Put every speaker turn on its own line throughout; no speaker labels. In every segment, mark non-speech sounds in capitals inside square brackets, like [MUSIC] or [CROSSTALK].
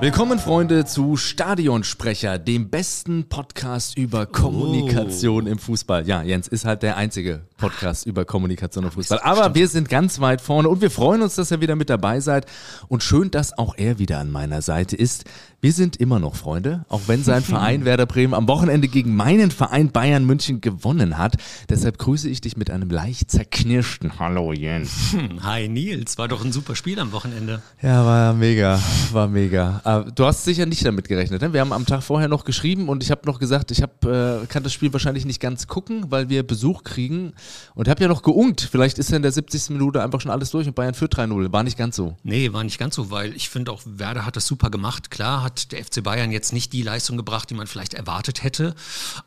Willkommen, Freunde, zu Stadionsprecher, dem besten Podcast über Kommunikation oh. im Fußball. Ja, Jens ist halt der einzige Podcast über Kommunikation im Fußball. Aber wir sind ganz weit vorne und wir freuen uns, dass ihr wieder mit dabei seid. Und schön, dass auch er wieder an meiner Seite ist. Wir sind immer noch Freunde, auch wenn sein [LAUGHS] Verein Werder Bremen am Wochenende gegen meinen Verein Bayern München gewonnen hat. Deshalb grüße ich dich mit einem leicht zerknirschten Hallo Jens.
Hi Nils, war doch ein super Spiel am Wochenende.
Ja, war mega, war mega. Äh, du hast sicher nicht damit gerechnet. Ne? Wir haben am Tag vorher noch geschrieben und ich habe noch gesagt, ich hab, äh, kann das Spiel wahrscheinlich nicht ganz gucken, weil wir Besuch kriegen. Und habe ja noch geungt. Vielleicht ist ja in der 70. Minute einfach schon alles durch und Bayern führt 3-0. War nicht ganz so.
Nee, war nicht ganz so, weil ich finde auch, Werder hat das super gemacht. Klar hat der FC Bayern jetzt nicht die Leistung gebracht, die man vielleicht erwartet hätte.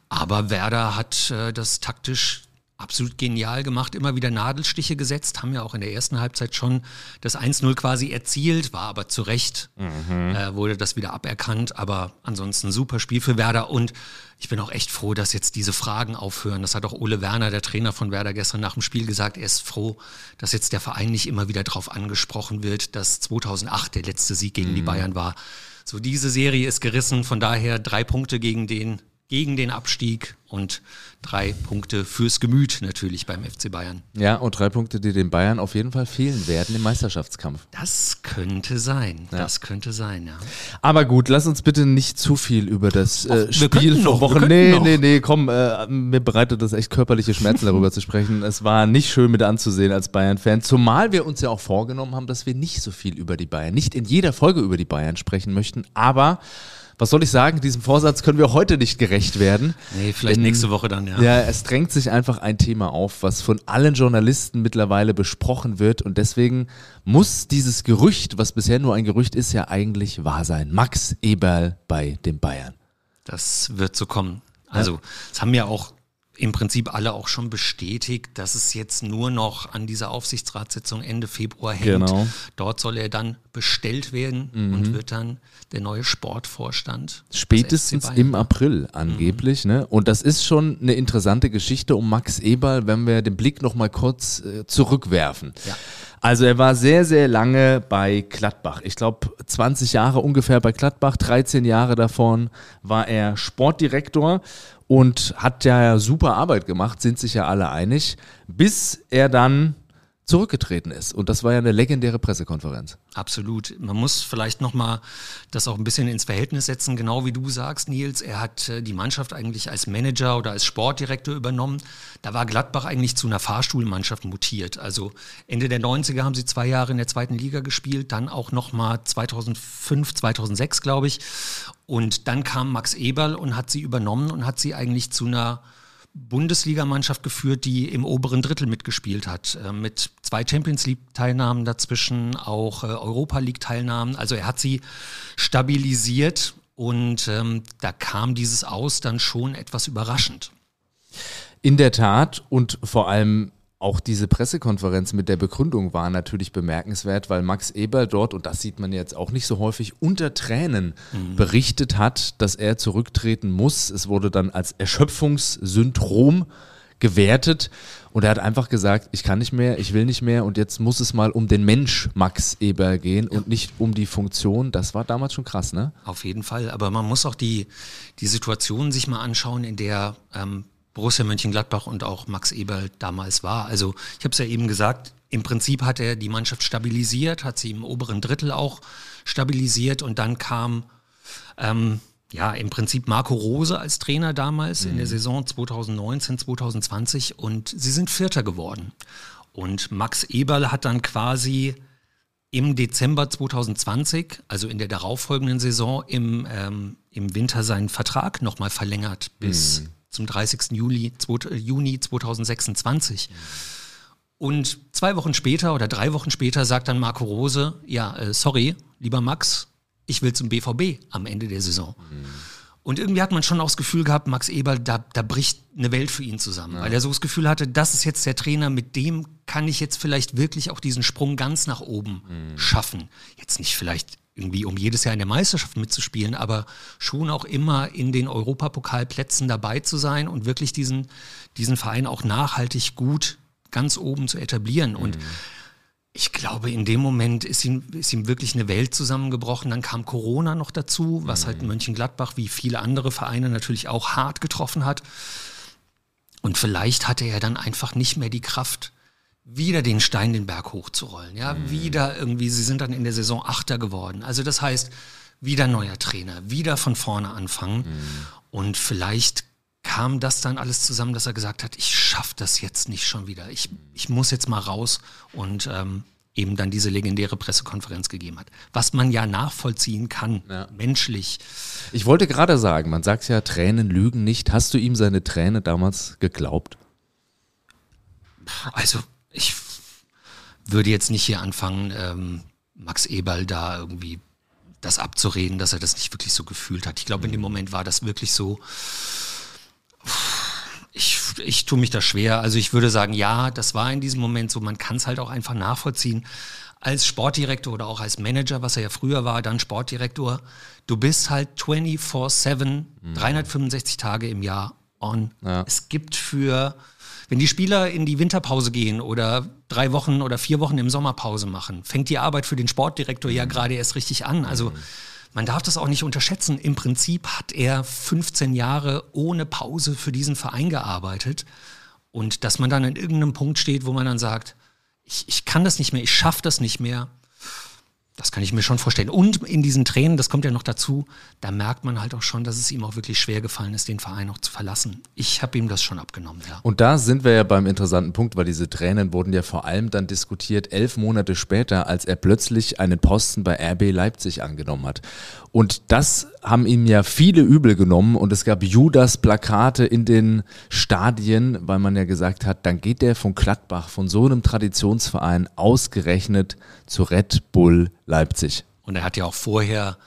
Aber Werder hat äh, das taktisch absolut genial gemacht, immer wieder Nadelstiche gesetzt, haben ja auch in der ersten Halbzeit schon das 1-0 quasi erzielt, war aber zu Recht, mhm. äh, wurde das wieder aberkannt, aber ansonsten super Spiel für Werder und ich bin auch echt froh, dass jetzt diese Fragen aufhören. Das hat auch Ole Werner, der Trainer von Werder, gestern nach dem Spiel gesagt. Er ist froh, dass jetzt der Verein nicht immer wieder darauf angesprochen wird, dass 2008 der letzte Sieg gegen mhm. die Bayern war. So, diese Serie ist gerissen, von daher drei Punkte gegen den gegen den Abstieg und drei Punkte fürs Gemüt natürlich beim FC Bayern.
Ja, und drei Punkte, die den Bayern auf jeden Fall fehlen werden im Meisterschaftskampf.
Das könnte sein. Ja. Das könnte sein, ja.
Aber gut, lass uns bitte nicht zu viel über das äh, Och, Spiel vor Wochen. Nee, nee, nee, komm, äh, mir bereitet das echt körperliche Schmerzen darüber zu sprechen. Es war nicht schön mit anzusehen als Bayern-Fan, zumal wir uns ja auch vorgenommen haben, dass wir nicht so viel über die Bayern, nicht in jeder Folge über die Bayern sprechen möchten, aber was soll ich sagen, diesem Vorsatz können wir heute nicht gerecht werden.
Nee, vielleicht Denn, nächste Woche dann, ja.
Ja, es drängt sich einfach ein Thema auf, was von allen Journalisten mittlerweile besprochen wird und deswegen muss dieses Gerücht, was bisher nur ein Gerücht ist, ja eigentlich wahr sein. Max Eberl bei den Bayern.
Das wird so kommen. Also, es haben ja auch im Prinzip alle auch schon bestätigt, dass es jetzt nur noch an dieser Aufsichtsratssitzung Ende Februar hängt. Genau. Dort soll er dann bestellt werden mhm. und wird dann der neue Sportvorstand.
Spätestens im April angeblich. Mhm. Ne? Und das ist schon eine interessante Geschichte um Max Eberl, wenn wir den Blick nochmal kurz äh, zurückwerfen. Ja. Also er war sehr, sehr lange bei Gladbach. Ich glaube 20 Jahre ungefähr bei Gladbach, 13 Jahre davon war er Sportdirektor und hat ja super Arbeit gemacht, sind sich ja alle einig, bis er dann zurückgetreten ist. Und das war ja eine legendäre Pressekonferenz.
Absolut. Man muss vielleicht nochmal das auch ein bisschen ins Verhältnis setzen, genau wie du sagst, Nils. Er hat äh, die Mannschaft eigentlich als Manager oder als Sportdirektor übernommen. Da war Gladbach eigentlich zu einer Fahrstuhlmannschaft mutiert. Also Ende der 90er haben sie zwei Jahre in der zweiten Liga gespielt, dann auch nochmal 2005, 2006, glaube ich. Und dann kam Max Eberl und hat sie übernommen und hat sie eigentlich zu einer Bundesligamannschaft geführt, die im oberen Drittel mitgespielt hat, äh, mit zwei Champions League-Teilnahmen dazwischen, auch äh, Europa League-Teilnahmen. Also er hat sie stabilisiert und ähm, da kam dieses Aus dann schon etwas überraschend.
In der Tat und vor allem auch diese Pressekonferenz mit der Begründung war natürlich bemerkenswert, weil Max Eber dort, und das sieht man jetzt auch nicht so häufig, unter Tränen mhm. berichtet hat, dass er zurücktreten muss. Es wurde dann als Erschöpfungssyndrom gewertet und er hat einfach gesagt, ich kann nicht mehr, ich will nicht mehr und jetzt muss es mal um den Mensch Max Eber gehen und nicht um die Funktion. Das war damals schon krass, ne?
Auf jeden Fall, aber man muss auch die, die Situation sich mal anschauen, in der ähm, Borussia Mönchengladbach und auch Max Eberl damals war. Also ich habe es ja eben gesagt, im Prinzip hat er die Mannschaft stabilisiert, hat sie im oberen Drittel auch stabilisiert und dann kam ähm, ja im Prinzip Marco Rose als Trainer damals mhm. in der mhm. Saison 2019, 2020 und sie sind Vierter geworden. Und Max Eberl hat dann quasi im Dezember 2020, also in der darauffolgenden Saison, im, ähm, im Winter seinen Vertrag nochmal verlängert bis mhm zum 30. Juli, Juni 2026. Und zwei Wochen später oder drei Wochen später sagt dann Marco Rose, ja, äh, sorry, lieber Max, ich will zum BVB am Ende der Saison. Mhm. Und irgendwie hat man schon auch das Gefühl gehabt, Max Eberl, da, da bricht eine Welt für ihn zusammen, ja. weil er so das Gefühl hatte, das ist jetzt der Trainer, mit dem kann ich jetzt vielleicht wirklich auch diesen Sprung ganz nach oben mhm. schaffen. Jetzt nicht vielleicht irgendwie um jedes Jahr in der Meisterschaft mitzuspielen, aber schon auch immer in den Europapokalplätzen dabei zu sein und wirklich diesen, diesen Verein auch nachhaltig gut ganz oben zu etablieren. Und mhm. Ich glaube, in dem Moment ist ihm, ist ihm wirklich eine Welt zusammengebrochen. Dann kam Corona noch dazu, was halt Mönchengladbach wie viele andere Vereine natürlich auch hart getroffen hat. Und vielleicht hatte er dann einfach nicht mehr die Kraft, wieder den Stein den Berg hochzurollen. Ja, mhm. wieder irgendwie, sie sind dann in der Saison Achter geworden. Also das heißt, wieder neuer Trainer, wieder von vorne anfangen. Mhm. Und vielleicht kam das dann alles zusammen, dass er gesagt hat, ich schaffe das jetzt nicht schon wieder. Ich, ich muss jetzt mal raus und ähm, eben dann diese legendäre Pressekonferenz gegeben hat. Was man ja nachvollziehen kann, ja. menschlich.
Ich wollte gerade sagen, man sagt ja, Tränen lügen nicht. Hast du ihm seine Träne damals geglaubt?
Also, ich würde jetzt nicht hier anfangen, ähm, Max Eberl da irgendwie das abzureden, dass er das nicht wirklich so gefühlt hat. Ich glaube, in dem Moment war das wirklich so. Ich, ich tue mich da schwer. Also ich würde sagen, ja, das war in diesem Moment so. Man kann es halt auch einfach nachvollziehen. Als Sportdirektor oder auch als Manager, was er ja früher war, dann Sportdirektor, du bist halt 24-7, mhm. 365 Tage im Jahr on. Ja. Es gibt für wenn die Spieler in die Winterpause gehen oder drei Wochen oder vier Wochen im Sommerpause machen, fängt die Arbeit für den Sportdirektor ja mhm. gerade erst richtig an. Also mhm. man darf das auch nicht unterschätzen. Im Prinzip hat er 15 Jahre ohne Pause für diesen Verein gearbeitet. Und dass man dann an irgendeinem Punkt steht, wo man dann sagt, ich, ich kann das nicht mehr, ich schaffe das nicht mehr, das kann ich mir schon vorstellen. Und in diesen Tränen, das kommt ja noch dazu, da merkt man halt auch schon, dass es ihm auch wirklich schwer gefallen ist, den Verein noch zu verlassen. Ich habe ihm das schon abgenommen, ja.
Und da sind wir ja beim interessanten Punkt, weil diese Tränen wurden ja vor allem dann diskutiert, elf Monate später, als er plötzlich einen Posten bei RB Leipzig angenommen hat. Und das haben ihm ja viele übel genommen und es gab Judas-Plakate in den Stadien, weil man ja gesagt hat, dann geht der von Gladbach, von so einem Traditionsverein, ausgerechnet zu Red Bull Leipzig.
Und er hat ja auch vorher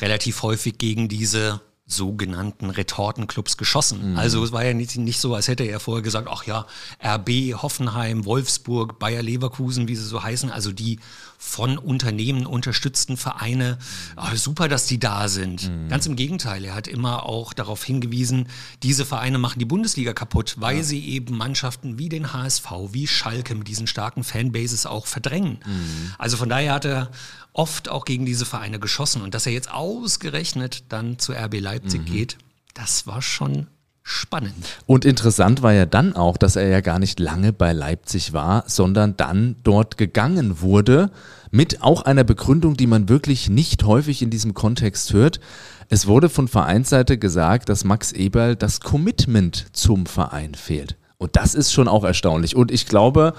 relativ häufig gegen diese sogenannten Retortenclubs geschossen. Mhm. Also es war ja nicht, nicht so, als hätte er vorher gesagt, ach ja, RB, Hoffenheim, Wolfsburg, Bayer Leverkusen, wie sie so heißen, also die von Unternehmen unterstützten Vereine. Ach, super, dass die da sind. Mhm. Ganz im Gegenteil, er hat immer auch darauf hingewiesen, diese Vereine machen die Bundesliga kaputt, weil ja. sie eben Mannschaften wie den HSV, wie Schalke mit diesen starken Fanbases auch verdrängen. Mhm. Also von daher hat er oft auch gegen diese Vereine geschossen. Und dass er jetzt ausgerechnet dann zu RB Leipzig mhm. geht, das war schon spannend.
Und interessant war ja dann auch, dass er ja gar nicht lange bei Leipzig war, sondern dann dort gegangen wurde mit auch einer Begründung, die man wirklich nicht häufig in diesem Kontext hört. Es wurde von Vereinsseite gesagt, dass Max Eberl das Commitment zum Verein fehlt. Und das ist schon auch erstaunlich. Und ich glaube,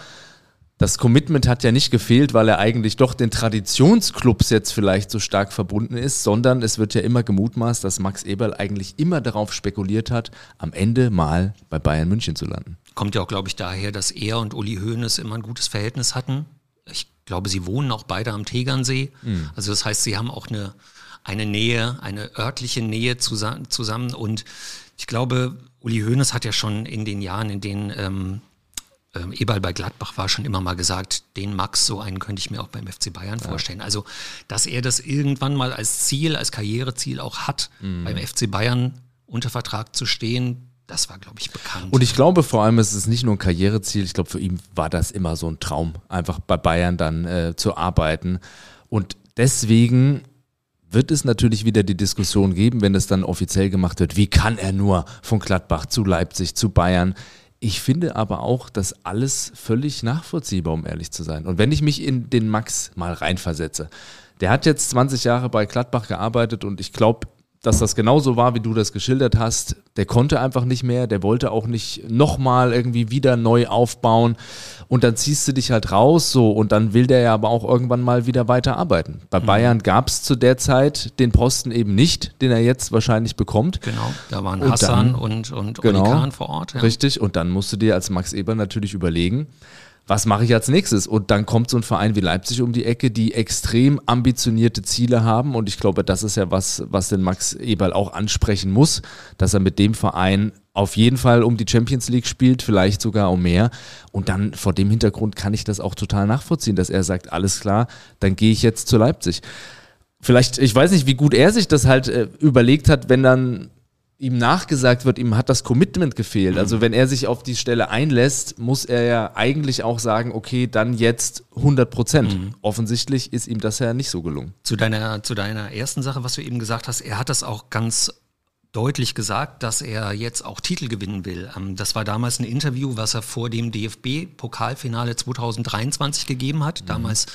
das Commitment hat ja nicht gefehlt, weil er eigentlich doch den Traditionsclubs jetzt vielleicht so stark verbunden ist, sondern es wird ja immer gemutmaßt, dass Max Eberl eigentlich immer darauf spekuliert hat, am Ende mal bei Bayern München zu landen.
Kommt ja auch, glaube ich, daher, dass er und Uli Hoeneß immer ein gutes Verhältnis hatten. Ich glaube, sie wohnen auch beide am Tegernsee. Mhm. Also das heißt, sie haben auch eine, eine Nähe, eine örtliche Nähe zusammen. Und ich glaube, Uli Hoeneß hat ja schon in den Jahren, in denen ähm, ähm, Eberl bei Gladbach war schon immer mal gesagt, den Max, so einen könnte ich mir auch beim FC Bayern ja. vorstellen. Also, dass er das irgendwann mal als Ziel, als Karriereziel auch hat, mhm. beim FC Bayern unter Vertrag zu stehen, das war, glaube ich, bekannt.
Und ich glaube vor allem, es ist nicht nur ein Karriereziel, ich glaube, für ihn war das immer so ein Traum, einfach bei Bayern dann äh, zu arbeiten. Und deswegen wird es natürlich wieder die Diskussion geben, wenn es dann offiziell gemacht wird, wie kann er nur von Gladbach zu Leipzig zu Bayern? Ich finde aber auch, dass alles völlig nachvollziehbar, um ehrlich zu sein. Und wenn ich mich in den Max mal reinversetze, der hat jetzt 20 Jahre bei Gladbach gearbeitet und ich glaube, dass das genauso war, wie du das geschildert hast. Der konnte einfach nicht mehr, der wollte auch nicht nochmal irgendwie wieder neu aufbauen. Und dann ziehst du dich halt raus so und dann will der ja aber auch irgendwann mal wieder weiterarbeiten. Bei mhm. Bayern gab es zu der Zeit den Posten eben nicht, den er jetzt wahrscheinlich bekommt.
Genau, da waren und Hassan dann, und, und
genau, Kahn vor Ort. Ja. Richtig, und dann musst du dir als Max Eber natürlich überlegen, was mache ich als nächstes? Und dann kommt so ein Verein wie Leipzig um die Ecke, die extrem ambitionierte Ziele haben. Und ich glaube, das ist ja was, was den Max Eberl auch ansprechen muss, dass er mit dem Verein auf jeden Fall um die Champions League spielt, vielleicht sogar um mehr. Und dann vor dem Hintergrund kann ich das auch total nachvollziehen, dass er sagt, alles klar, dann gehe ich jetzt zu Leipzig. Vielleicht, ich weiß nicht, wie gut er sich das halt äh, überlegt hat, wenn dann ihm nachgesagt wird, ihm hat das Commitment gefehlt. Also wenn er sich auf die Stelle einlässt, muss er ja eigentlich auch sagen, okay, dann jetzt 100 Prozent. Mhm. Offensichtlich ist ihm das ja nicht so gelungen.
Zu deiner, zu deiner ersten Sache, was du eben gesagt hast, er hat das auch ganz deutlich gesagt, dass er jetzt auch Titel gewinnen will. Ähm, das war damals ein Interview, was er vor dem DFB-Pokalfinale 2023 gegeben hat. Mhm. Damals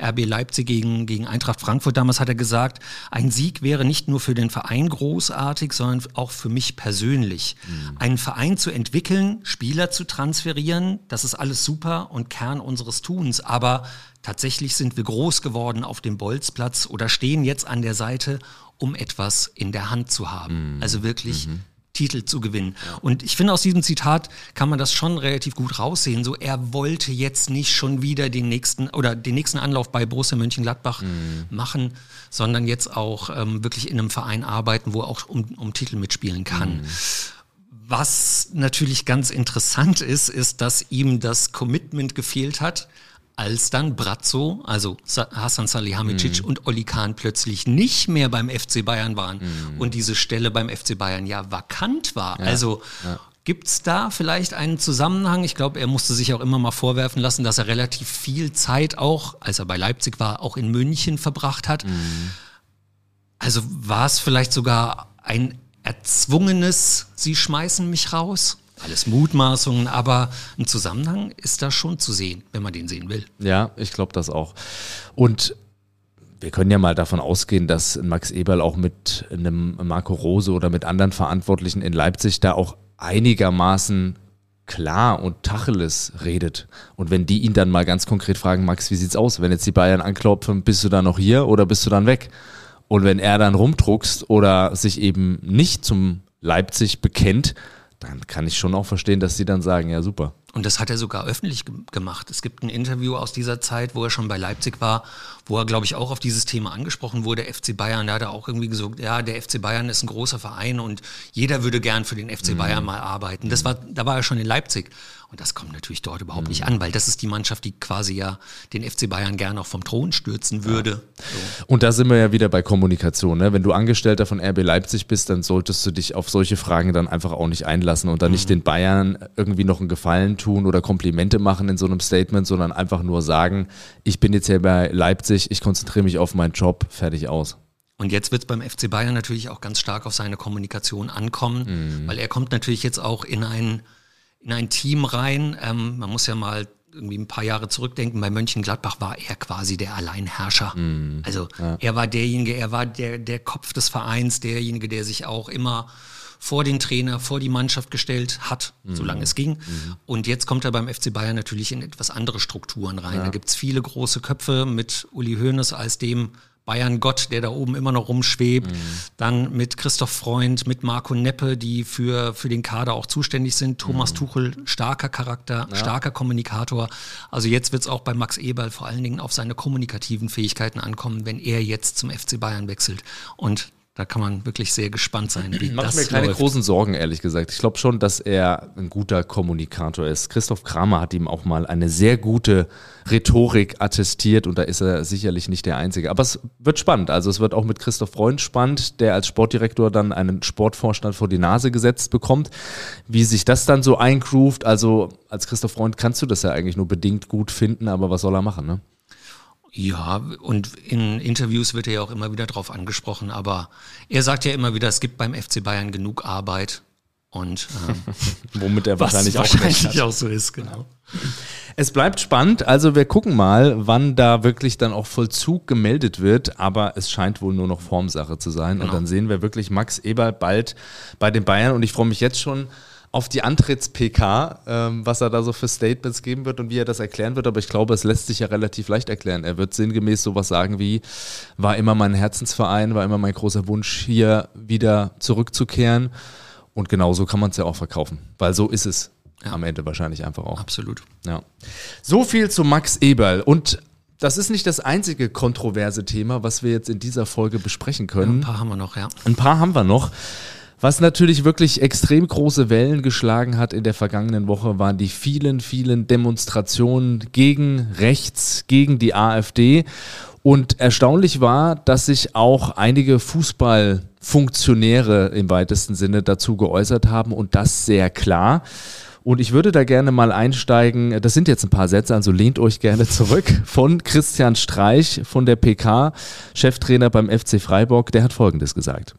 RB Leipzig gegen, gegen Eintracht Frankfurt. Damals hat er gesagt, ein Sieg wäre nicht nur für den Verein großartig, sondern auch für mich persönlich. Mhm. Einen Verein zu entwickeln, Spieler zu transferieren, das ist alles super und Kern unseres Tuns. Aber tatsächlich sind wir groß geworden auf dem Bolzplatz oder stehen jetzt an der Seite um etwas in der Hand zu haben. Mhm. Also wirklich mhm. Titel zu gewinnen. Und ich finde, aus diesem Zitat kann man das schon relativ gut raussehen. So, er wollte jetzt nicht schon wieder den nächsten oder den nächsten Anlauf bei Borussia Mönchengladbach mhm. machen, sondern jetzt auch ähm, wirklich in einem Verein arbeiten, wo er auch um, um Titel mitspielen kann. Mhm. Was natürlich ganz interessant ist, ist, dass ihm das Commitment gefehlt hat, als dann Brazzo, also Hassan Salihamidzic mhm. und Oli Kahn plötzlich nicht mehr beim FC Bayern waren mhm. und diese Stelle beim FC Bayern ja vakant war. Ja. Also ja. Gibt es da vielleicht einen Zusammenhang? Ich glaube, er musste sich auch immer mal vorwerfen lassen, dass er relativ viel Zeit auch, als er bei Leipzig war, auch in München verbracht hat. Mhm. Also war es vielleicht sogar ein erzwungenes, Sie schmeißen mich raus? Alles Mutmaßungen, aber ein Zusammenhang ist da schon zu sehen, wenn man den sehen will.
Ja, ich glaube das auch. Und wir können ja mal davon ausgehen, dass Max Eberl auch mit einem Marco Rose oder mit anderen Verantwortlichen in Leipzig da auch einigermaßen klar und Tacheles redet. Und wenn die ihn dann mal ganz konkret fragen, Max, wie sieht's aus? Wenn jetzt die Bayern anklopfen, bist du dann noch hier oder bist du dann weg? Und wenn er dann rumdruckst oder sich eben nicht zum Leipzig bekennt, dann kann ich schon auch verstehen, dass sie dann sagen, ja super.
Und das hat er sogar öffentlich gemacht. Es gibt ein Interview aus dieser Zeit, wo er schon bei Leipzig war, wo er, glaube ich, auch auf dieses Thema angesprochen wurde, FC Bayern. Da hat er auch irgendwie gesagt, ja, der FC Bayern ist ein großer Verein und jeder würde gern für den FC mhm. Bayern mal arbeiten. Das war, da war er schon in Leipzig. Und das kommt natürlich dort überhaupt mhm. nicht an, weil das ist die Mannschaft, die quasi ja den FC Bayern gerne auch vom Thron stürzen würde. Ja.
So. Und da sind wir ja wieder bei Kommunikation. Ne? Wenn du Angestellter von RB Leipzig bist, dann solltest du dich auf solche Fragen dann einfach auch nicht einlassen und dann mhm. nicht den Bayern irgendwie noch einen Gefallen tun oder Komplimente machen in so einem Statement, sondern einfach nur sagen, ich bin jetzt hier bei Leipzig, ich konzentriere mich auf meinen Job, fertig aus.
Und jetzt wird es beim FC Bayern natürlich auch ganz stark auf seine Kommunikation ankommen, mhm. weil er kommt natürlich jetzt auch in ein in ein Team rein. Ähm, man muss ja mal irgendwie ein paar Jahre zurückdenken, bei Mönchengladbach war er quasi der Alleinherrscher. Mm, also ja. er war derjenige, er war der, der Kopf des Vereins, derjenige, der sich auch immer vor den Trainer, vor die Mannschaft gestellt hat, mm. solange es ging. Mm. Und jetzt kommt er beim FC Bayern natürlich in etwas andere Strukturen rein. Ja. Da gibt's viele große Köpfe mit Uli Hoeneß als dem Bayern Gott, der da oben immer noch rumschwebt. Mhm. Dann mit Christoph Freund, mit Marco Neppe, die für, für den Kader auch zuständig sind. Thomas mhm. Tuchel, starker Charakter, ja. starker Kommunikator. Also jetzt wird es auch bei Max Eberl vor allen Dingen auf seine kommunikativen Fähigkeiten ankommen, wenn er jetzt zum FC Bayern wechselt. Und da kann man wirklich sehr gespannt sein, wie
Macht das mir keine läuft. großen Sorgen, ehrlich gesagt. Ich glaube schon, dass er ein guter Kommunikator ist. Christoph Kramer hat ihm auch mal eine sehr gute Rhetorik attestiert und da ist er sicherlich nicht der Einzige. Aber es wird spannend. Also es wird auch mit Christoph Freund spannend, der als Sportdirektor dann einen Sportvorstand vor die Nase gesetzt bekommt. Wie sich das dann so eingroovt, also als Christoph Freund kannst du das ja eigentlich nur bedingt gut finden, aber was soll er machen, ne?
Ja, und in Interviews wird er ja auch immer wieder drauf angesprochen, aber er sagt ja immer wieder, es gibt beim FC Bayern genug Arbeit und
ähm, [LAUGHS] womit er wahrscheinlich,
auch, wahrscheinlich auch so ist, genau.
Es bleibt spannend, also wir gucken mal, wann da wirklich dann auch Vollzug gemeldet wird, aber es scheint wohl nur noch Formsache zu sein genau. und dann sehen wir wirklich Max Eberl bald bei den Bayern und ich freue mich jetzt schon auf die Antritts-PK, ähm, was er da so für Statements geben wird und wie er das erklären wird. Aber ich glaube, es lässt sich ja relativ leicht erklären. Er wird sinngemäß sowas sagen wie, war immer mein Herzensverein, war immer mein großer Wunsch, hier wieder zurückzukehren. Und genauso kann man es ja auch verkaufen, weil so ist es ja. am Ende wahrscheinlich einfach auch.
Absolut.
Ja. So viel zu Max Eberl. Und das ist nicht das einzige kontroverse Thema, was wir jetzt in dieser Folge besprechen können.
Ja, ein paar haben wir noch, ja.
Ein paar haben wir noch. Was natürlich wirklich extrem große Wellen geschlagen hat in der vergangenen Woche, waren die vielen, vielen Demonstrationen gegen rechts, gegen die AfD. Und erstaunlich war, dass sich auch einige Fußball Funktionäre im weitesten Sinne dazu geäußert haben und das sehr klar. Und ich würde da gerne mal einsteigen, das sind jetzt ein paar Sätze, also lehnt euch gerne zurück, von Christian Streich von der PK, Cheftrainer beim FC Freiburg, der hat Folgendes gesagt.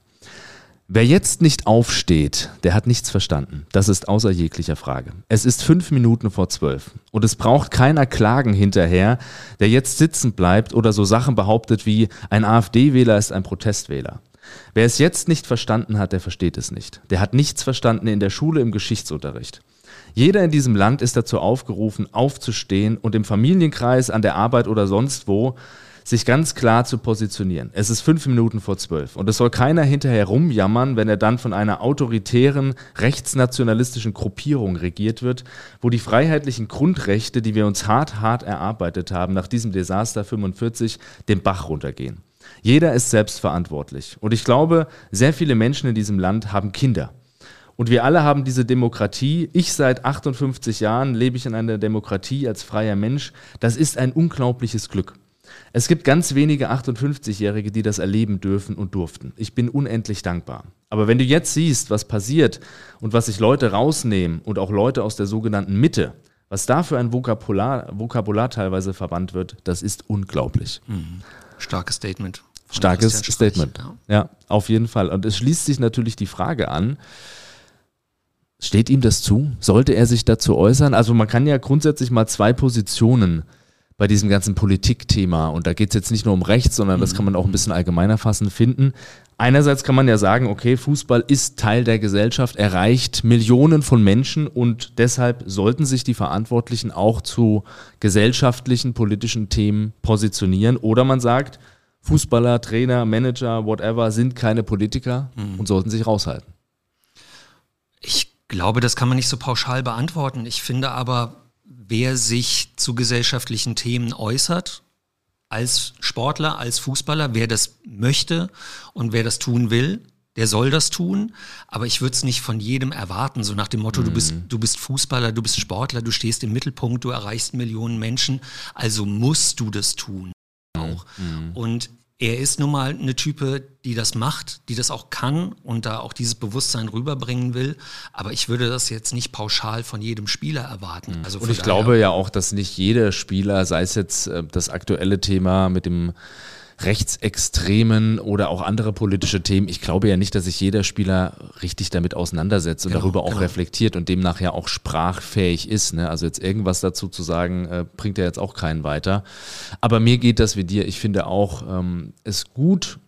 Wer jetzt nicht aufsteht, der hat nichts verstanden. Das ist außer jeglicher Frage. Es ist fünf Minuten vor zwölf. Und es braucht keiner Klagen hinterher, der jetzt sitzen bleibt oder so Sachen behauptet wie ein AfD-Wähler ist ein Protestwähler. Wer es jetzt nicht verstanden hat, der versteht es nicht. Der hat nichts verstanden in der Schule im Geschichtsunterricht. Jeder in diesem Land ist dazu aufgerufen, aufzustehen und im Familienkreis, an der Arbeit oder sonst wo sich ganz klar zu positionieren. Es ist fünf Minuten vor zwölf und es soll keiner hinterher rumjammern, wenn er dann von einer autoritären, rechtsnationalistischen Gruppierung regiert wird, wo die freiheitlichen Grundrechte, die wir uns hart, hart erarbeitet haben, nach diesem Desaster 45 den Bach runtergehen. Jeder ist selbstverantwortlich. Und ich glaube, sehr viele Menschen in diesem Land haben Kinder. Und wir alle haben diese Demokratie. Ich seit 58 Jahren lebe ich in einer Demokratie als freier Mensch. Das ist ein unglaubliches Glück. Es gibt ganz wenige 58-Jährige, die das erleben dürfen und durften. Ich bin unendlich dankbar. Aber wenn du jetzt siehst, was passiert und was sich Leute rausnehmen und auch Leute aus der sogenannten Mitte, was da für ein Vokabular, Vokabular teilweise verwandt wird, das ist unglaublich.
Mhm. Starkes Statement.
Starkes Statement. Ja. ja, auf jeden Fall. Und es schließt sich natürlich die Frage an, Steht ihm das zu? Sollte er sich dazu äußern? Also man kann ja grundsätzlich mal zwei Positionen bei diesem ganzen Politikthema, und da geht es jetzt nicht nur um Rechts, sondern das kann man auch ein bisschen allgemeiner fassen, finden. Einerseits kann man ja sagen, okay, Fußball ist Teil der Gesellschaft, erreicht Millionen von Menschen und deshalb sollten sich die Verantwortlichen auch zu gesellschaftlichen, politischen Themen positionieren. Oder man sagt, Fußballer, Trainer, Manager, whatever sind keine Politiker mhm. und sollten sich raushalten.
Ich glaube, das kann man nicht so pauschal beantworten. Ich finde aber, wer sich zu gesellschaftlichen Themen äußert, als Sportler, als Fußballer, wer das möchte und wer das tun will, der soll das tun, aber ich würde es nicht von jedem erwarten, so nach dem Motto, mhm. du, bist, mhm. du bist Fußballer, du bist Sportler, du stehst im Mittelpunkt, du erreichst Millionen Menschen, also musst du das tun. Auch. Mhm. Und er ist nun mal eine Type, die das macht, die das auch kann und da auch dieses Bewusstsein rüberbringen will. Aber ich würde das jetzt nicht pauschal von jedem Spieler erwarten.
Mhm. Also und ich glaube ja auch, dass nicht jeder Spieler, sei es jetzt äh, das aktuelle Thema mit dem Rechtsextremen oder auch andere politische Themen. Ich glaube ja nicht, dass sich jeder Spieler richtig damit auseinandersetzt und genau, darüber auch genau. reflektiert und demnach ja auch sprachfähig ist. Ne? Also jetzt irgendwas dazu zu sagen, äh, bringt ja jetzt auch keinen weiter. Aber mir geht das wie dir. Ich finde auch ähm, es gut,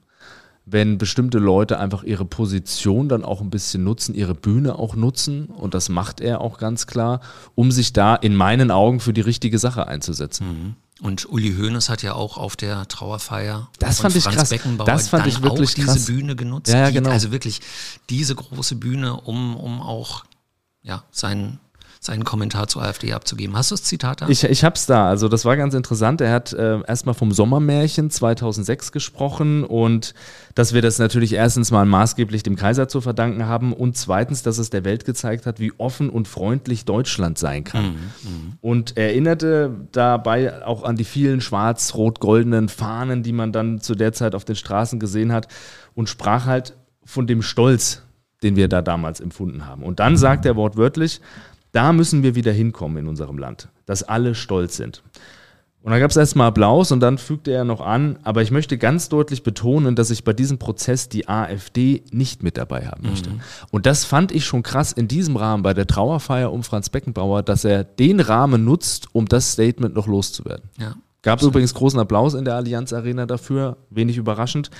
wenn bestimmte Leute einfach ihre Position dann auch ein bisschen nutzen, ihre Bühne auch nutzen, und das macht er auch ganz klar, um sich da in meinen Augen für die richtige Sache einzusetzen.
Mhm. Und Uli Hoeneß hat ja auch auf der Trauerfeier
das fand ich Franz krass.
Beckenbauer
das fand ich wirklich
auch
krass.
diese Bühne genutzt.
Ja, ja, genau.
also wirklich diese große Bühne, um, um auch ja, seinen seinen Kommentar zur AfD abzugeben. Hast du das Zitat da?
Ich, ich habe es da. Also das war ganz interessant. Er hat äh, erstmal vom Sommermärchen 2006 gesprochen und dass wir das natürlich erstens mal maßgeblich dem Kaiser zu verdanken haben und zweitens, dass es der Welt gezeigt hat, wie offen und freundlich Deutschland sein kann. Mhm, mhm. und erinnerte dabei auch an die vielen schwarz-rot-goldenen Fahnen, die man dann zu der Zeit auf den Straßen gesehen hat und sprach halt von dem Stolz, den wir da damals empfunden haben. Und dann sagt er wortwörtlich, da müssen wir wieder hinkommen in unserem Land, dass alle stolz sind. Und dann gab es erstmal Applaus und dann fügte er noch an, aber ich möchte ganz deutlich betonen, dass ich bei diesem Prozess die AfD nicht mit dabei haben möchte. Mhm. Und das fand ich schon krass in diesem Rahmen bei der Trauerfeier um Franz Beckenbauer, dass er den Rahmen nutzt, um das Statement noch loszuwerden. Ja. Gab es übrigens großen Applaus in der Allianz Arena dafür, wenig überraschend.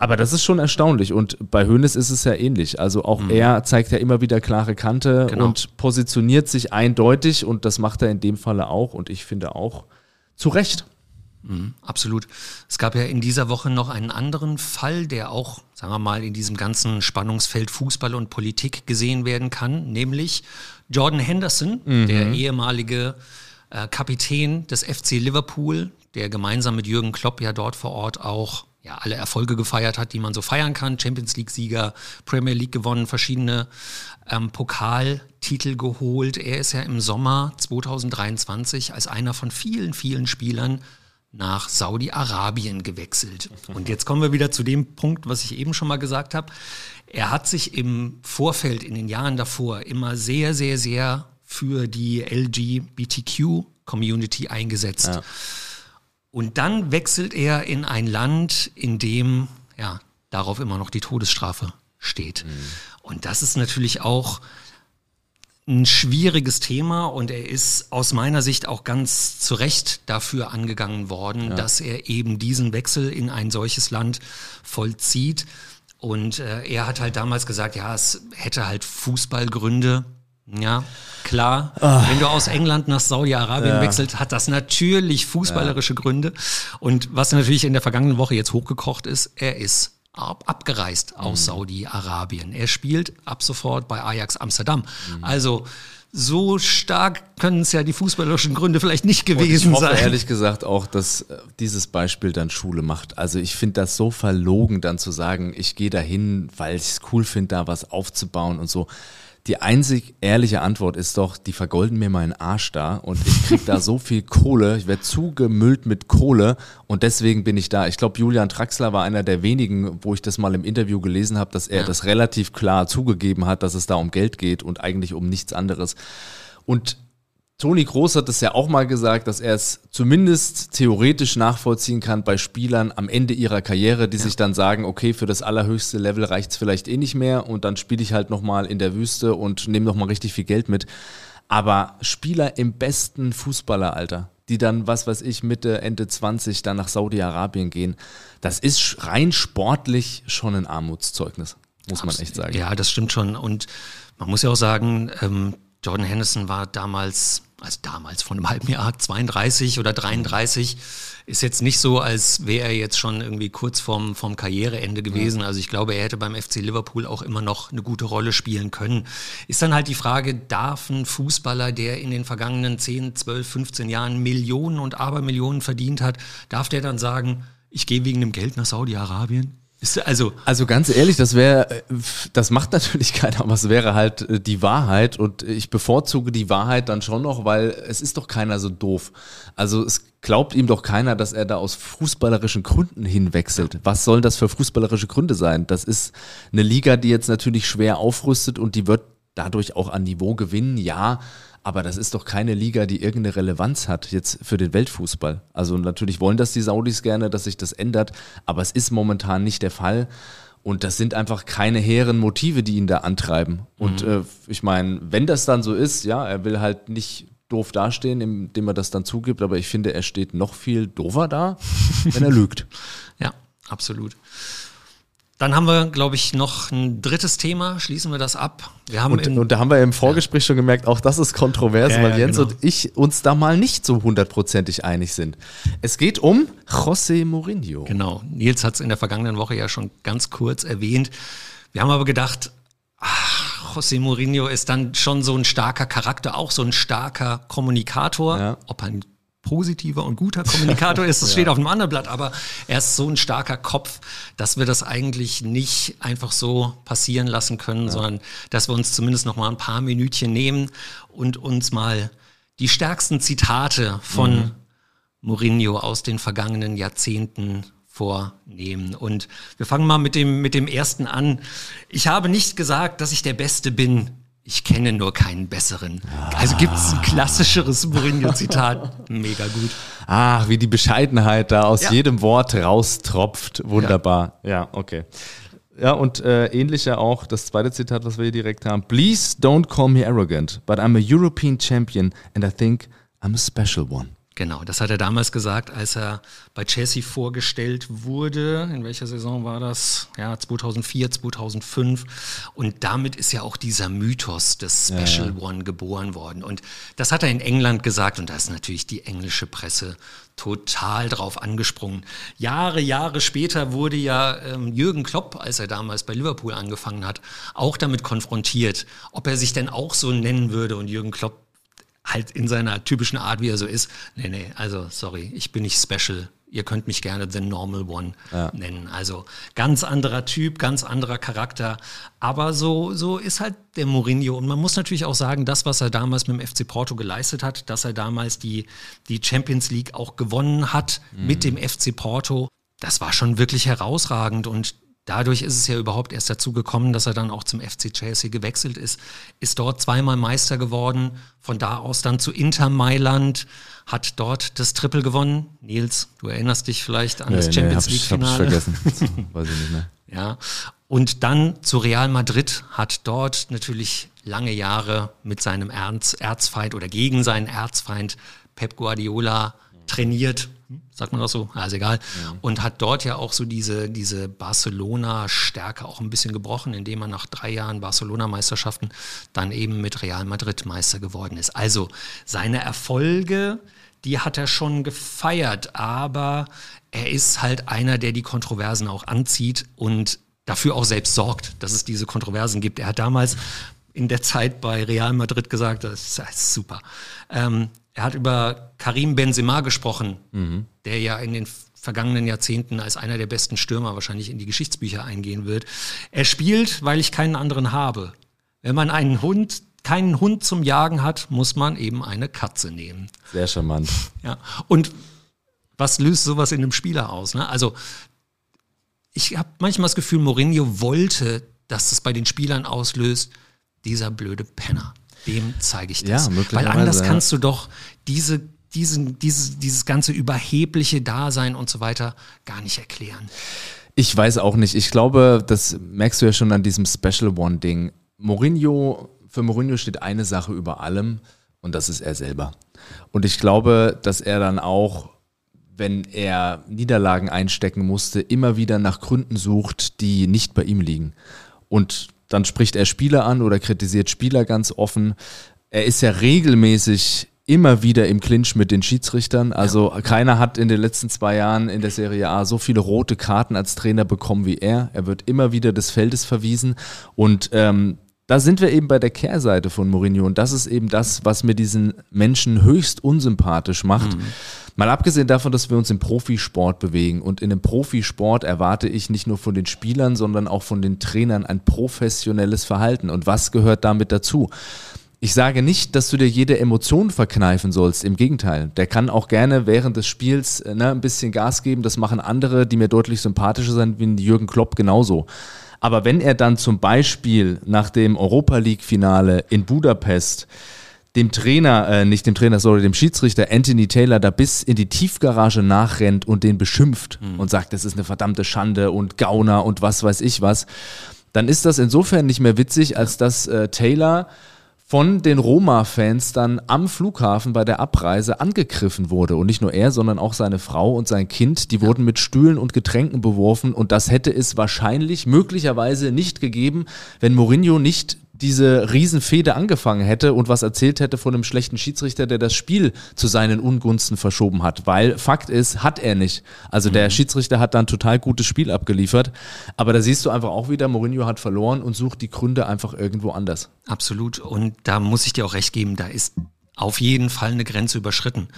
Aber das ist schon erstaunlich und bei Hoeneß ist es ja ähnlich. Also auch mhm. er zeigt ja immer wieder klare Kante genau. und positioniert sich eindeutig und das macht er in dem Falle auch und ich finde auch zu Recht.
Mhm, absolut. Es gab ja in dieser Woche noch einen anderen Fall, der auch, sagen wir mal, in diesem ganzen Spannungsfeld Fußball und Politik gesehen werden kann, nämlich Jordan Henderson, mhm. der ehemalige äh, Kapitän des FC Liverpool, der gemeinsam mit Jürgen Klopp ja dort vor Ort auch ja, alle Erfolge gefeiert hat, die man so feiern kann. Champions League-Sieger, Premier League gewonnen, verschiedene ähm, Pokaltitel geholt. Er ist ja im Sommer 2023 als einer von vielen, vielen Spielern nach Saudi-Arabien gewechselt. [LAUGHS] Und jetzt kommen wir wieder zu dem Punkt, was ich eben schon mal gesagt habe. Er hat sich im Vorfeld, in den Jahren davor, immer sehr, sehr, sehr für die LGBTQ-Community eingesetzt. Ja. Und dann wechselt er in ein Land, in dem ja, darauf immer noch die Todesstrafe steht. Mhm. Und das ist natürlich auch ein schwieriges Thema und er ist aus meiner Sicht auch ganz zu Recht dafür angegangen worden, ja. dass er eben diesen Wechsel in ein solches Land vollzieht. Und äh, er hat halt damals gesagt, ja, es hätte halt Fußballgründe. Ja, klar. Oh. Wenn du aus England nach Saudi-Arabien ja. wechselt, hat das natürlich fußballerische ja. Gründe. Und was natürlich in der vergangenen Woche jetzt hochgekocht ist, er ist ab, abgereist aus mhm. Saudi-Arabien. Er spielt ab sofort bei Ajax Amsterdam. Mhm. Also so stark können es ja die fußballerischen Gründe vielleicht nicht gewesen
Und ich
hoffe,
sein. ehrlich gesagt auch, dass äh, dieses Beispiel dann Schule macht. Also ich finde das so verlogen, dann zu sagen, ich gehe dahin, weil ich es cool finde, da was aufzubauen und so die einzig ehrliche Antwort ist doch, die vergolden mir meinen Arsch da und ich krieg da so viel Kohle, ich werde zugemüllt mit Kohle und deswegen bin ich da. Ich glaube, Julian Traxler war einer der wenigen, wo ich das mal im Interview gelesen habe, dass er ja. das relativ klar zugegeben hat, dass es da um Geld geht und eigentlich um nichts anderes. Und Toni Groß hat es ja auch mal gesagt, dass er es zumindest theoretisch nachvollziehen kann bei Spielern am Ende ihrer Karriere, die ja. sich dann sagen, okay, für das allerhöchste Level reicht es vielleicht eh nicht mehr und dann spiele ich halt nochmal in der Wüste und nehme nochmal richtig viel Geld mit. Aber Spieler im besten Fußballeralter, die dann, was weiß ich, Mitte, Ende 20 dann nach Saudi-Arabien gehen, das ist rein sportlich schon ein Armutszeugnis, muss man echt sagen.
Ja, das stimmt schon. Und man muss ja auch sagen, ähm, Jordan Henderson war damals also damals von einem halben Jahr, 32 oder 33, ist jetzt nicht so, als wäre er jetzt schon irgendwie kurz vorm, vorm Karriereende gewesen. Also ich glaube, er hätte beim FC Liverpool auch immer noch eine gute Rolle spielen können. Ist dann halt die Frage, darf ein Fußballer, der in den vergangenen 10, 12, 15 Jahren Millionen und Abermillionen verdient hat, darf der dann sagen, ich gehe wegen dem Geld nach Saudi-Arabien?
Also, also ganz ehrlich, das wäre, äh, das macht natürlich [LAUGHS] keiner, aber es wäre halt äh, die Wahrheit und ich bevorzuge die Wahrheit dann schon noch, weil es ist doch keiner so doof. Also es glaubt ihm doch keiner, dass er da aus fußballerischen Gründen hinwechselt. Was sollen das für fußballerische Gründe sein? Das ist eine Liga, die jetzt natürlich schwer aufrüstet und die wird dadurch auch an Niveau gewinnen, ja. Aber das ist doch keine Liga, die irgendeine Relevanz hat jetzt für den Weltfußball. Also natürlich wollen das die Saudis gerne, dass sich das ändert, aber es ist momentan nicht der Fall. Und das sind einfach keine hehren Motive, die ihn da antreiben. Und mhm. äh, ich meine, wenn das dann so ist, ja, er will halt nicht doof dastehen, indem er das dann zugibt, aber ich finde, er steht noch viel doofer da, [LAUGHS] wenn er lügt.
Ja, absolut. Dann haben wir, glaube ich, noch ein drittes Thema. Schließen wir das ab. Wir haben
und, und da haben wir im Vorgespräch ja. schon gemerkt, auch das ist kontrovers, ja, weil Jens genau. und ich uns da mal nicht so hundertprozentig einig sind. Es geht um José Mourinho.
Genau. Nils hat es in der vergangenen Woche ja schon ganz kurz erwähnt. Wir haben aber gedacht, ach, José Mourinho ist dann schon so ein starker Charakter, auch so ein starker Kommunikator. Ob ein positiver und guter Kommunikator ist, [LAUGHS] das ja. steht auf einem anderen Blatt, aber er ist so ein starker Kopf, dass wir das eigentlich nicht einfach so passieren lassen können, ja. sondern dass wir uns zumindest noch mal ein paar Minütchen nehmen und uns mal die stärksten Zitate von mhm. Mourinho aus den vergangenen Jahrzehnten vornehmen. Und wir fangen mal mit dem, mit dem ersten an. Ich habe nicht gesagt, dass ich der Beste bin ich kenne nur keinen besseren. Also gibt es ein klassischeres Mourinho-Zitat. [LAUGHS] Mega gut.
Ach, wie die Bescheidenheit da aus ja. jedem Wort raustropft. Wunderbar. Ja, ja okay. Ja, und äh, ähnlicher auch das zweite Zitat, was wir hier direkt haben. Please don't call me arrogant, but I'm a European champion and I think I'm a special one.
Genau, das hat er damals gesagt, als er bei Chelsea vorgestellt wurde. In welcher Saison war das? Ja, 2004, 2005. Und damit ist ja auch dieser Mythos des Special ja, ja. One geboren worden. Und das hat er in England gesagt und da ist natürlich die englische Presse total drauf angesprungen. Jahre, Jahre später wurde ja ähm, Jürgen Klopp, als er damals bei Liverpool angefangen hat, auch damit konfrontiert, ob er sich denn auch so nennen würde. Und Jürgen Klopp halt in seiner typischen Art, wie er so ist. Nee, nee, also sorry, ich bin nicht special. ihr könnt mich gerne The Normal One ja. nennen. Also ganz anderer Typ, ganz anderer Charakter. Aber so, so ist halt der Mourinho. Und man muss natürlich auch sagen, das, was er damals mit dem FC Porto geleistet hat, dass er damals die, die Champions League auch gewonnen hat mhm. mit dem FC Porto, das war schon wirklich herausragend. Und Dadurch ist es ja überhaupt erst dazu gekommen, dass er dann auch zum FC Chelsea gewechselt ist, ist dort zweimal Meister geworden, von da aus dann zu Inter Mailand, hat dort das Triple gewonnen. Nils, du erinnerst dich vielleicht an nee, das Champions nee, League Finale. Ich vergessen. [LAUGHS] Weiß ich nicht mehr. Ja, und dann zu Real Madrid hat dort natürlich lange Jahre mit seinem Erz, Erzfeind oder gegen seinen Erzfeind Pep Guardiola trainiert sagt man das so? Also egal. Ja. Und hat dort ja auch so diese, diese Barcelona-Stärke auch ein bisschen gebrochen, indem er nach drei Jahren Barcelona-Meisterschaften dann eben mit Real Madrid Meister geworden ist. Also seine Erfolge, die hat er schon gefeiert, aber er ist halt einer, der die Kontroversen auch anzieht und dafür auch selbst sorgt, dass es diese Kontroversen gibt. Er hat damals in der Zeit bei Real Madrid gesagt, das ist super. Ähm, er hat über Karim Benzema gesprochen, mhm. der ja in den vergangenen Jahrzehnten als einer der besten Stürmer wahrscheinlich in die Geschichtsbücher eingehen wird. Er spielt, weil ich keinen anderen habe. Wenn man einen Hund, keinen Hund zum Jagen hat, muss man eben eine Katze nehmen.
Sehr charmant.
Ja. Und was löst sowas in einem Spieler aus? Ne? Also ich habe manchmal das Gefühl, Mourinho wollte, dass das bei den Spielern auslöst, dieser blöde Penner dem zeige ich das. Ja, Weil anders kannst du doch diese, diesen, dieses, dieses ganze überhebliche Dasein und so weiter gar nicht erklären.
Ich weiß auch nicht. Ich glaube, das merkst du ja schon an diesem Special One-Ding. Mourinho, für Mourinho steht eine Sache über allem und das ist er selber. Und ich glaube, dass er dann auch, wenn er Niederlagen einstecken musste, immer wieder nach Gründen sucht, die nicht bei ihm liegen. Und dann spricht er Spieler an oder kritisiert Spieler ganz offen. Er ist ja regelmäßig immer wieder im Clinch mit den Schiedsrichtern. Also ja. keiner hat in den letzten zwei Jahren in der Serie A so viele rote Karten als Trainer bekommen wie er. Er wird immer wieder des Feldes verwiesen und ähm, da sind wir eben bei der Kehrseite von Mourinho und das ist eben das, was mir diesen Menschen höchst unsympathisch macht. Mhm. Mal abgesehen davon, dass wir uns im Profisport bewegen und in dem Profisport erwarte ich nicht nur von den Spielern, sondern auch von den Trainern ein professionelles Verhalten. Und was gehört damit dazu? Ich sage nicht, dass du dir jede Emotion verkneifen sollst. Im Gegenteil. Der kann auch gerne während des Spiels äh, ne, ein bisschen Gas geben. Das machen andere, die mir deutlich sympathischer sind, wie Jürgen Klopp genauso. Aber wenn er dann zum Beispiel nach dem Europa League-Finale in Budapest dem Trainer, äh, nicht dem Trainer, sorry, dem Schiedsrichter Anthony Taylor da bis in die Tiefgarage nachrennt und den beschimpft mhm. und sagt, das ist eine verdammte Schande und Gauner und was weiß ich was, dann ist das insofern nicht mehr witzig, als dass äh, Taylor von den Roma-Fans dann am Flughafen bei der Abreise angegriffen wurde. Und nicht nur er, sondern auch seine Frau und sein Kind, die wurden mit Stühlen und Getränken beworfen. Und das hätte es wahrscheinlich, möglicherweise nicht gegeben, wenn Mourinho nicht diese Riesenfehde angefangen hätte und was erzählt hätte von einem schlechten Schiedsrichter, der das Spiel zu seinen Ungunsten verschoben hat. Weil Fakt ist, hat er nicht. Also der mhm. Schiedsrichter hat dann total gutes Spiel abgeliefert. Aber da siehst du einfach auch wieder, Mourinho hat verloren und sucht die Gründe einfach irgendwo anders.
Absolut. Und da muss ich dir auch recht geben, da ist auf jeden Fall eine Grenze überschritten.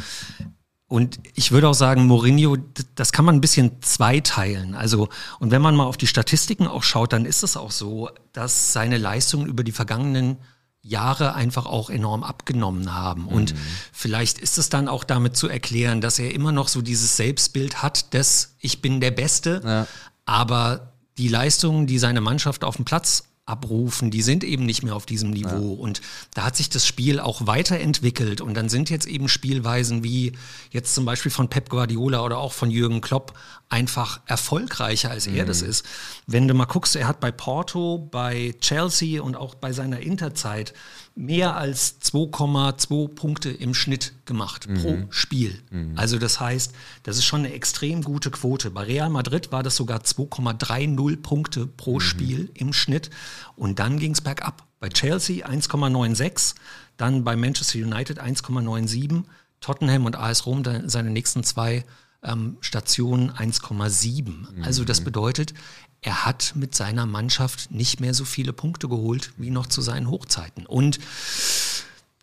Und ich würde auch sagen, Mourinho, das kann man ein bisschen zweiteilen. Also, und wenn man mal auf die Statistiken auch schaut, dann ist es auch so, dass seine Leistungen über die vergangenen Jahre einfach auch enorm abgenommen haben. Und mhm. vielleicht ist es dann auch damit zu erklären, dass er immer noch so dieses Selbstbild hat, dass ich bin der Beste, ja. aber die Leistungen, die seine Mannschaft auf dem Platz abrufen, die sind eben nicht mehr auf diesem Niveau. Ja. Und da hat sich das Spiel auch weiterentwickelt. Und dann sind jetzt eben Spielweisen wie jetzt zum Beispiel von Pep Guardiola oder auch von Jürgen Klopp einfach erfolgreicher, als mhm. er das mhm. ist. Wenn du mal guckst, er hat bei Porto, bei Chelsea und auch bei seiner Interzeit mehr als 2,2 Punkte im Schnitt gemacht mhm. pro Spiel. Mhm. Also das heißt, das ist schon eine extrem gute Quote. Bei Real Madrid war das sogar 2,30 Punkte pro mhm. Spiel im Schnitt. Und dann ging es bergab. Bei Chelsea 1,96, dann bei Manchester United 1,97, Tottenham und AS Rom seine nächsten zwei ähm, Stationen 1,7. Also das mhm. bedeutet, er hat mit seiner Mannschaft nicht mehr so viele Punkte geholt wie noch zu seinen Hochzeiten. Und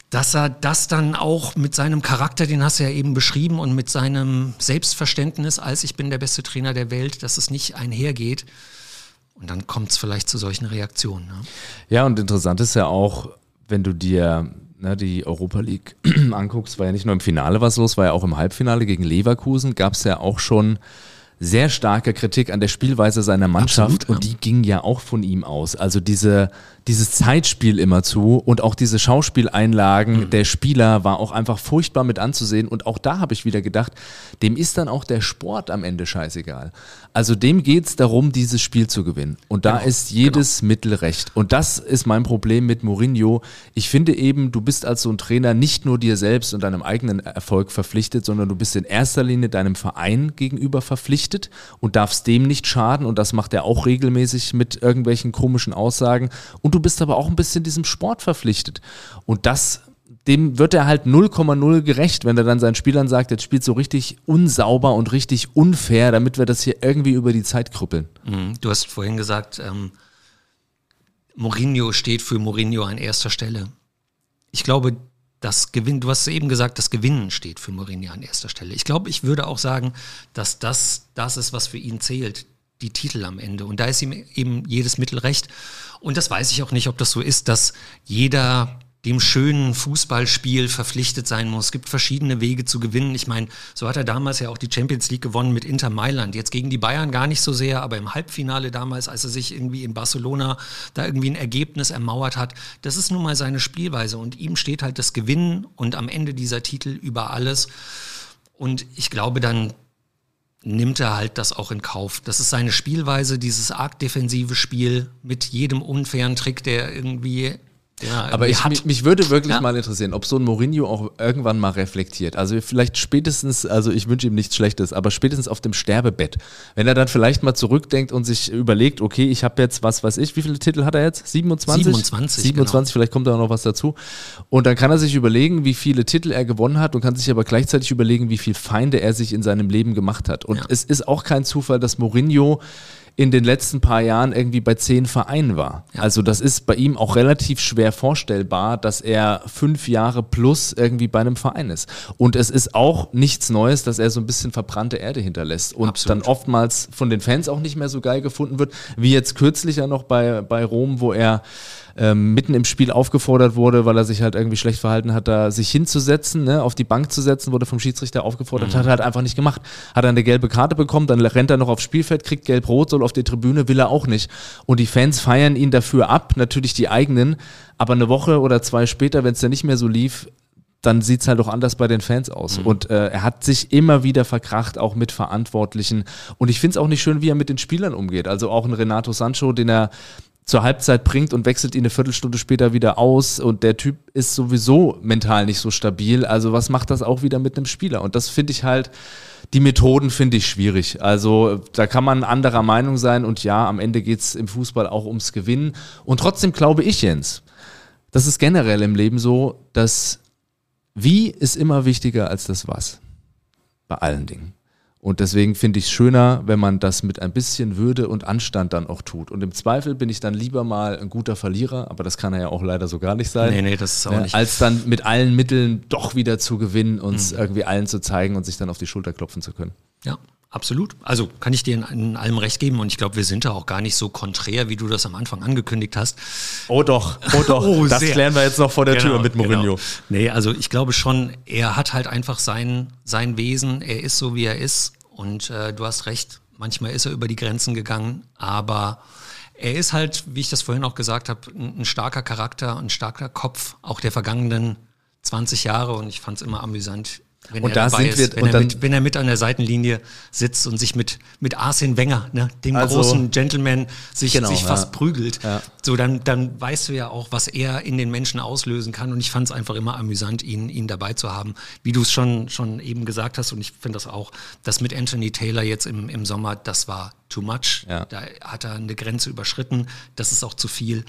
dass er das dann auch mit seinem Charakter, den hast du ja eben beschrieben, und mit seinem Selbstverständnis, als ich bin der beste Trainer der Welt, dass es nicht einhergeht. Und dann kommt es vielleicht zu solchen Reaktionen. Ne?
Ja, und interessant ist ja auch, wenn du dir ne, die Europa League [CLEARS THROAT] anguckst, war ja nicht nur im Finale was los, war ja auch im Halbfinale gegen Leverkusen, gab es ja auch schon sehr starke Kritik an der Spielweise seiner Mannschaft Absolut, und die ging ja auch von ihm aus. Also diese dieses Zeitspiel immer zu und auch diese Schauspieleinlagen mhm. der Spieler war auch einfach furchtbar mit anzusehen. Und auch da habe ich wieder gedacht, dem ist dann auch der Sport am Ende scheißegal. Also dem geht es darum, dieses Spiel zu gewinnen. Und da genau, ist jedes genau. Mittel recht. Und das ist mein Problem mit Mourinho. Ich finde eben, du bist als so ein Trainer nicht nur dir selbst und deinem eigenen Erfolg verpflichtet, sondern du bist in erster Linie deinem Verein gegenüber verpflichtet und darfst dem nicht schaden. Und das macht er auch regelmäßig mit irgendwelchen komischen Aussagen. Und du du bist aber auch ein bisschen diesem Sport verpflichtet. Und das dem wird er halt 0,0 gerecht, wenn er dann seinen Spielern sagt, jetzt spielt so richtig unsauber und richtig unfair, damit wir das hier irgendwie über die Zeit krüppeln.
Mhm. Du hast vorhin gesagt, ähm, Mourinho steht für Mourinho an erster Stelle. Ich glaube, das Gewinn, du hast eben gesagt, das Gewinnen steht für Mourinho an erster Stelle. Ich glaube, ich würde auch sagen, dass das das ist, was für ihn zählt die Titel am Ende. Und da ist ihm eben jedes Mittel recht. Und das weiß ich auch nicht, ob das so ist, dass jeder dem schönen Fußballspiel verpflichtet sein muss. Es gibt verschiedene Wege zu gewinnen. Ich meine, so hat er damals ja auch die Champions League gewonnen mit Inter Mailand. Jetzt gegen die Bayern gar nicht so sehr, aber im Halbfinale damals, als er sich irgendwie in Barcelona da irgendwie ein Ergebnis ermauert hat, das ist nun mal seine Spielweise. Und ihm steht halt das Gewinnen und am Ende dieser Titel über alles. Und ich glaube dann, nimmt er halt das auch in Kauf. Das ist seine Spielweise, dieses arg defensive Spiel mit jedem unfairen Trick, der irgendwie
ja, aber ich, mich, mich, würde wirklich ja. mal interessieren, ob so ein Mourinho auch irgendwann mal reflektiert. Also vielleicht spätestens, also ich wünsche ihm nichts Schlechtes, aber spätestens auf dem Sterbebett, wenn er dann vielleicht mal zurückdenkt und sich überlegt, okay, ich habe jetzt, was weiß ich, wie viele Titel hat er jetzt? 27?
27.
27, genau. vielleicht kommt da auch noch was dazu. Und dann kann er sich überlegen, wie viele Titel er gewonnen hat und kann sich aber gleichzeitig überlegen, wie viele Feinde er sich in seinem Leben gemacht hat. Und ja. es ist auch kein Zufall, dass Mourinho in den letzten paar Jahren irgendwie bei zehn Vereinen war. Ja. Also das ist bei ihm auch relativ schwer vorstellbar, dass er fünf Jahre plus irgendwie bei einem Verein ist. Und es ist auch nichts Neues, dass er so ein bisschen verbrannte Erde hinterlässt und Absolut. dann oftmals von den Fans auch nicht mehr so geil gefunden wird, wie jetzt kürzlich ja noch bei, bei Rom, wo er ähm, mitten im Spiel aufgefordert wurde, weil er sich halt irgendwie schlecht verhalten hat, da sich hinzusetzen, ne, auf die Bank zu setzen, wurde vom Schiedsrichter aufgefordert, mhm. hat er halt einfach nicht gemacht. Hat er eine gelbe Karte bekommen, dann rennt er noch aufs Spielfeld, kriegt gelb-rot, soll auf die Tribüne, will er auch nicht. Und die Fans feiern ihn dafür ab, natürlich die eigenen, aber eine Woche oder zwei später, wenn es dann nicht mehr so lief, dann sieht es halt auch anders bei den Fans aus. Mhm. Und äh, er hat sich immer wieder verkracht, auch mit Verantwortlichen. Und ich finde es auch nicht schön, wie er mit den Spielern umgeht. Also auch ein Renato Sancho, den er zur Halbzeit bringt und wechselt ihn eine Viertelstunde später wieder aus und der Typ ist sowieso mental nicht so stabil. Also was macht das auch wieder mit einem Spieler? Und das finde ich halt, die Methoden finde ich schwierig. Also da kann man anderer Meinung sein und ja, am Ende geht es im Fußball auch ums Gewinnen. Und trotzdem glaube ich, Jens, das ist generell im Leben so, dass wie ist immer wichtiger als das was. Bei allen Dingen. Und deswegen finde ich es schöner, wenn man das mit ein bisschen Würde und Anstand dann auch tut. Und im Zweifel bin ich dann lieber mal ein guter Verlierer, aber das kann er ja auch leider so gar nicht sein.
Nee, nee, das ist auch
ne?
nicht.
Als dann mit allen Mitteln doch wieder zu gewinnen, uns mhm. irgendwie allen zu zeigen und sich dann auf die Schulter klopfen zu können.
Ja, Absolut. Also kann ich dir in, in, allem recht geben und ich glaube, wir sind da auch gar nicht so konträr, wie du das am Anfang angekündigt hast.
Oh doch, oh doch. [LAUGHS] oh, das sehr. klären wir jetzt noch vor der genau, Tür mit Mourinho. Genau.
Nee, also ich glaube schon, er hat halt einfach sein, sein Wesen, er ist so, wie er ist und äh, du hast recht, manchmal ist er über die Grenzen gegangen, aber er ist halt, wie ich das vorhin auch gesagt habe, ein, ein starker Charakter, ein starker Kopf, auch der vergangenen 20 Jahre. Und ich fand es immer amüsant, wenn
und da sind
ist,
wir,
wenn, er mit, wenn er mit an der Seitenlinie sitzt und sich mit, mit Arsene Wenger, ne, dem also, großen Gentleman, sich, genau, sich fast ja. prügelt, ja. so dann, dann weißt du ja auch, was er in den Menschen auslösen kann. Und ich fand es einfach immer amüsant, ihn, ihn dabei zu haben. Wie du es schon, schon eben gesagt hast, und ich finde das auch, das mit Anthony Taylor jetzt im, im Sommer, das war too much. Ja. Da hat er eine Grenze überschritten. Das ist auch zu viel.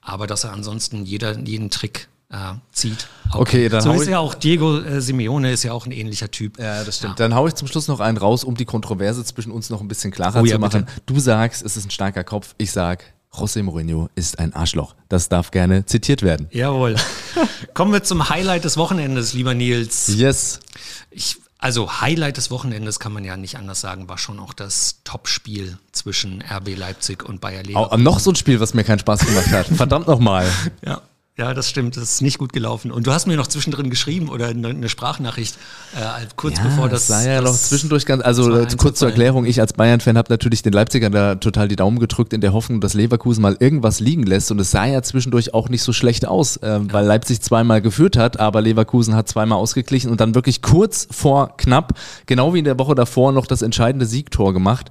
Aber dass er ansonsten jeder, jeden Trick äh, zieht.
Okay, okay dann
so ist ja auch Diego äh, Simeone ist ja auch ein ähnlicher Typ.
Ja, das stimmt. Ja. Dann haue ich zum Schluss noch einen raus, um die Kontroverse zwischen uns noch ein bisschen klarer oh, ja, zu machen. Bitte. Du sagst, es ist ein starker Kopf. Ich sag, José Mourinho ist ein Arschloch. Das darf gerne zitiert werden.
Jawohl. [LAUGHS] Kommen wir zum Highlight des Wochenendes, lieber Nils.
Yes.
Ich, also Highlight des Wochenendes kann man ja nicht anders sagen, war schon auch das Topspiel zwischen RB Leipzig und Bayer Leverkusen.
Auch noch so ein Spiel, was mir keinen Spaß gemacht hat. [LAUGHS] Verdammt nochmal.
Ja. Ja, das stimmt. Das ist nicht gut gelaufen. Und du hast mir noch zwischendrin geschrieben oder eine Sprachnachricht äh, kurz
ja,
bevor das.
sah ja noch zwischendurch ganz. Also kurz zur Erklärung: Ich als Bayern-Fan habe natürlich den Leipzigern da total die Daumen gedrückt in der Hoffnung, dass Leverkusen mal irgendwas liegen lässt. Und es sah ja zwischendurch auch nicht so schlecht aus, äh, ja. weil Leipzig zweimal geführt hat, aber Leverkusen hat zweimal ausgeglichen und dann wirklich kurz vor knapp, genau wie in der Woche davor, noch das entscheidende Siegtor gemacht.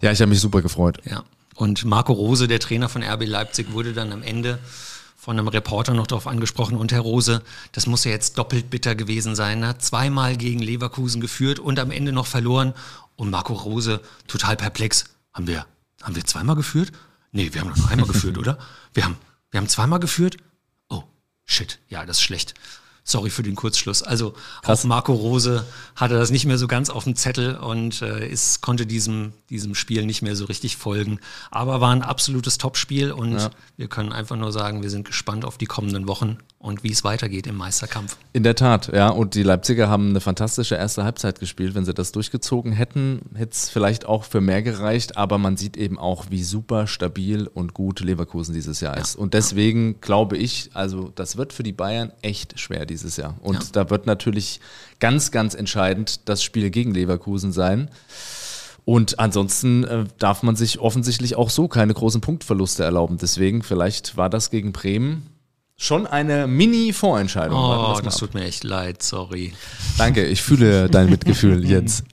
Ja, ich habe mich super gefreut.
Ja. Und Marco Rose, der Trainer von RB Leipzig, wurde dann am Ende von einem Reporter noch darauf angesprochen. Und Herr Rose, das muss ja jetzt doppelt bitter gewesen sein. Er hat zweimal gegen Leverkusen geführt und am Ende noch verloren. Und Marco Rose total perplex. Haben wir, haben wir zweimal geführt? Nee, wir haben noch einmal geführt, [LAUGHS] oder? Wir haben, wir haben zweimal geführt? Oh, shit. Ja, das ist schlecht. Sorry für den Kurzschluss. Also Krass. auch Marco Rose hatte das nicht mehr so ganz auf dem Zettel und äh, ist, konnte diesem, diesem Spiel nicht mehr so richtig folgen. Aber war ein absolutes Topspiel und ja. wir können einfach nur sagen, wir sind gespannt auf die kommenden Wochen und wie es weitergeht im Meisterkampf.
In der Tat, ja. Und die Leipziger haben eine fantastische erste Halbzeit gespielt. Wenn sie das durchgezogen hätten, hätte es vielleicht auch für mehr gereicht. Aber man sieht eben auch, wie super stabil und gut Leverkusen dieses Jahr ist. Und deswegen glaube ich, also das wird für die Bayern echt schwer dieses Jahr. Und ja. da wird natürlich ganz, ganz entscheidend das Spiel gegen Leverkusen sein. Und ansonsten äh, darf man sich offensichtlich auch so keine großen Punktverluste erlauben. Deswegen, vielleicht war das gegen Bremen Schon eine Mini-Vorentscheidung.
Oh, das tut mir echt leid, sorry.
Danke, ich fühle dein Mitgefühl [LAUGHS] jetzt.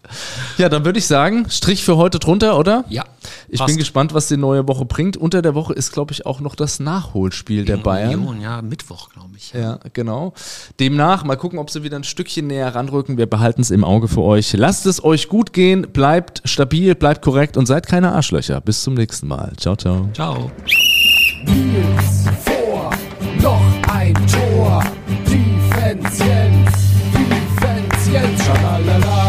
Ja, dann würde ich sagen, Strich für heute drunter, oder?
Ja.
Ich passt. bin gespannt, was die neue Woche bringt. Unter der Woche ist, glaube ich, auch noch das Nachholspiel Gegen der Bayern.
Union, ja, Mittwoch, glaube ich.
Ja. ja, genau. Demnach, mal gucken, ob sie wieder ein Stückchen näher ranrücken. Wir behalten es im Auge für euch. Lasst es euch gut gehen, bleibt stabil, bleibt korrekt und seid keine Arschlöcher. Bis zum nächsten Mal. Ciao, ciao.
Ciao
noch ein Tor. Defense Jens, Defense Jens, schalalala.